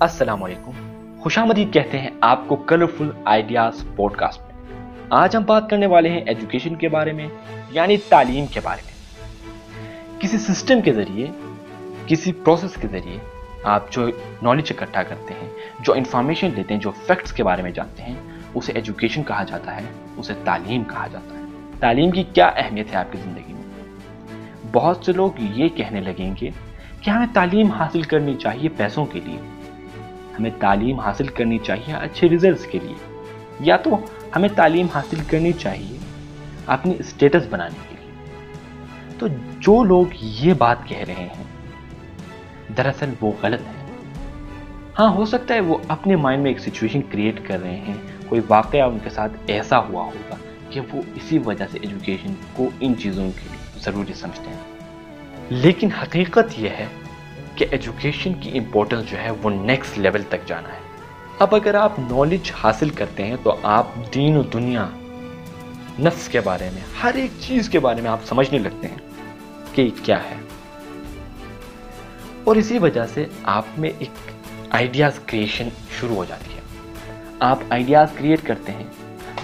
السلام علیکم۔ خوش آمدید کہتے ہیں آپ کو کلرفل آئیڈیاز پوڈ کاسٹ میں۔ آج ہم بات کرنے والے ہیں ایجوکیشن کے بارے میں یعنی تعلیم کے بارے میں۔ کسی سسٹم کے ذریعے، کسی پروسیس کے ذریعے آپ جو نالج اکٹھا کرتے ہیں، جو انفارمیشن لیتے ہیں، جو فیکٹس کے بارے میں جانتے ہیں، اسے ایجوکیشن کہا جاتا ہے، اسے تعلیم کہا جاتا ہے۔ تعلیم کی کیا اہمیت ہے آپ کی زندگی میں؟ بہت سے لوگ یہ کہنے لگیں گے کہ ہمیں تعلیم حاصل کرنی چاہیے پیسوں کے لیے۔ ہمیں تعلیم حاصل کرنی چاہیے اچھے ریزلٹس کے لیے، یا تو ہمیں تعلیم حاصل کرنی چاہیے اپنی اسٹیٹس بنانے کے لیے۔ تو جو لوگ یہ بات کہہ رہے ہیں، دراصل وہ غلط ہے ہاں ہو سکتا ہے وہ اپنے مائنڈ میں ایک سچویشن کریٹ کر رہے ہیں، کوئی واقعہ ان کے ساتھ ایسا ہوا ہوگا کہ وہ اسی وجہ سے ایجوکیشن کو ان چیزوں کے لیے ضروری سمجھتے ہیں۔ لیکن حقیقت یہ ہے کہ ایجوکیشن کی امپورٹنس جو ہے وہ نیکسٹ لیول تک جانا ہے۔ اب اگر آپ نالج حاصل کرتے ہیں تو آپ دین و دنیا، نفس کے بارے میں، ہر ایک چیز کے بارے میں آپ سمجھنے لگتے ہیں کہ کیا ہے۔ اور اسی وجہ سے آپ میں ایک آئیڈیاز کریشن شروع ہو جاتی ہے۔ آپ آئیڈیاز کریٹ کرتے ہیں،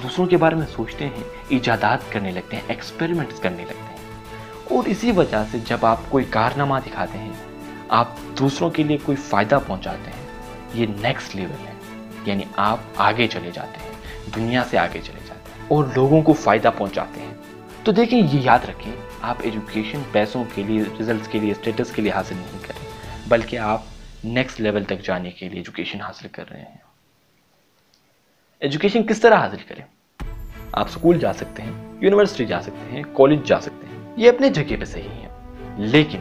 دوسروں کے بارے میں سوچتے ہیں، ایجادات کرنے لگتے ہیں ایکسپیریمنٹس کرنے لگتے ہیں۔ اور اسی وجہ سے جب آپ کوئی کارنامہ دکھاتے ہیں آپ دوسروں کے لیے کوئی فائدہ پہنچاتے ہیں، یہ نیکسٹ لیول ہے۔ یعنی آپ آگے چلے جاتے ہیں، دنیا سے آگے چلے جاتے ہیں اور لوگوں کو فائدہ پہنچاتے ہیں۔ تو دیکھیں، یہ یاد رکھیں، آپ ایجوکیشن پیسوں کے لیے ریزلٹس کے لیے اسٹیٹس کے لیے حاصل نہیں کریں بلکہ آپ نیکسٹ لیول تک جانے کے لیے ایجوکیشن حاصل کر رہے ہیں۔ ایجوکیشن کس طرح حاصل کریں؟ آپ سکول جا سکتے ہیں یونیورسٹی جا سکتے ہیں کالج جا سکتے ہیں، یہ اپنے جگہ پہ صحیح ہے لیکن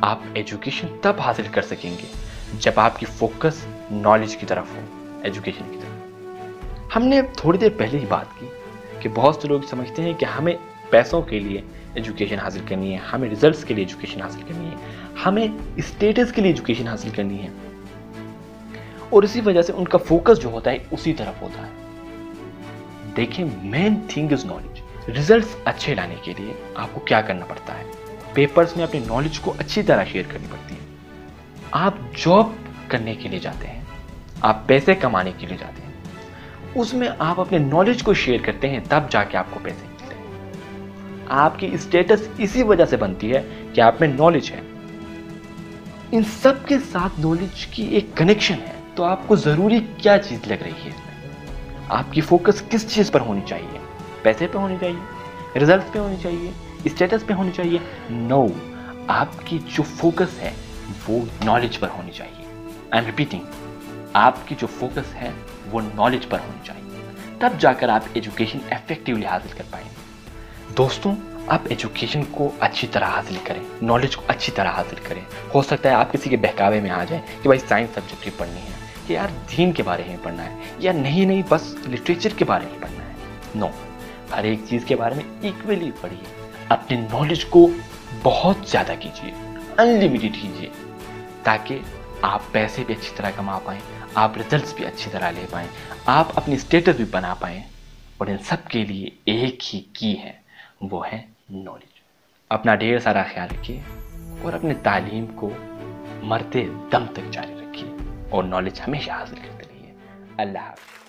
آپ ایجوکیشن تب حاصل کر سکیں گے جب آپ کی فوکس نالج کی طرف ہو ایجوکیشن کی طرف۔ ہم نے تھوڑی دیر پہلے ہی بات کی کہ بہت سے لوگ سمجھتے ہیں کہ ہمیں پیسوں کے لیے ایجوکیشن حاصل کرنی ہے، ہمیں ریزلٹس کے لیے ایجوکیشن حاصل کرنی ہے، ہمیں اسٹیٹس کے لیے ایجوکیشن حاصل کرنی ہے۔ اور اسی وجہ سے ان کا فوکس جو ہوتا ہے اسی طرف ہوتا ہے۔ دیکھیں main thing is knowledge results اچھے لانے کے لیے آپ کو کیا کرنا پڑتا ہے؟ پیپرز میں اپنی نالج کو اچھی طرح شیئر کرنی پڑتی ہے۔ آپ جاب کرنے کے لیے جاتے ہیں، آپ پیسے کمانے کے لیے جاتے ہیں۔ اس میں آپ اپنے نالج کو شیئر کرتے ہیں، تب جا کے آپ کو پیسے ملتے ہیں۔ آپ کی اسٹیٹس اسی وجہ سے بنتی ہے کہ آپ میں نالج ہے۔ ان سب کے ساتھ نالج کی ایک کنیکشن ہے۔ تو آپ کو ضروری کیا چیز لگ رہی ہے؟ آپ کی فوکس کس چیز پر ہونی چاہیے؟ پیسے پہ ہونی چاہیے؟ ریزلٹ پہ ہونی چاہیے؟ اسٹیٹس پہ ہونی چاہیے؟ نو آپ کی جو فوکس ہے وہ نالج پر ہونی چاہیے. آئی ایم ریپیٹنگ آپ کی جو فوکس ہے وہ نالج پر ہونی چاہیے. تب جا کر آپ ایجوکیشن افیکٹولی حاصل کر پائیں گے. دوستوں، آپ ایجوکیشن کو اچھی طرح حاصل کریں. نالج کو اچھی طرح حاصل کریں. ہو سکتا ہے آپ کسی کے بہکاوے میں آ جائیں کہ بھائی سائنس سبجیکٹ ہی پڑھنی ہے، کہ یار دین کے بارے میں پڑھنا ہے، یا نہیں نہیں بس لٹریچر کے بارے میں پڑھنا ہے. نو ہر ایک چیز کے بارے میں ایکولی پڑھیے. اپنے نالج کو بہت زیادہ کیجیے انلمیٹڈ کیجیے، تاکہ آپ پیسے بھی اچھی طرح کما پائیں، آپ ریزلٹس بھی اچھی طرح لے پائیں، آپ اپنی اسٹیٹس بھی بنا پائیں۔ اور ان سب کے لیے ایک ہی کی ہے، وہ ہے نالج اپنا ڈھیر سارا خیال رکھیے اور اپنے تعلیم کو مرتے دم تک جاری رکھیے۔ اور نالج ہمیشہ حاصل کرتے رہیے۔ اللہ حافظ۔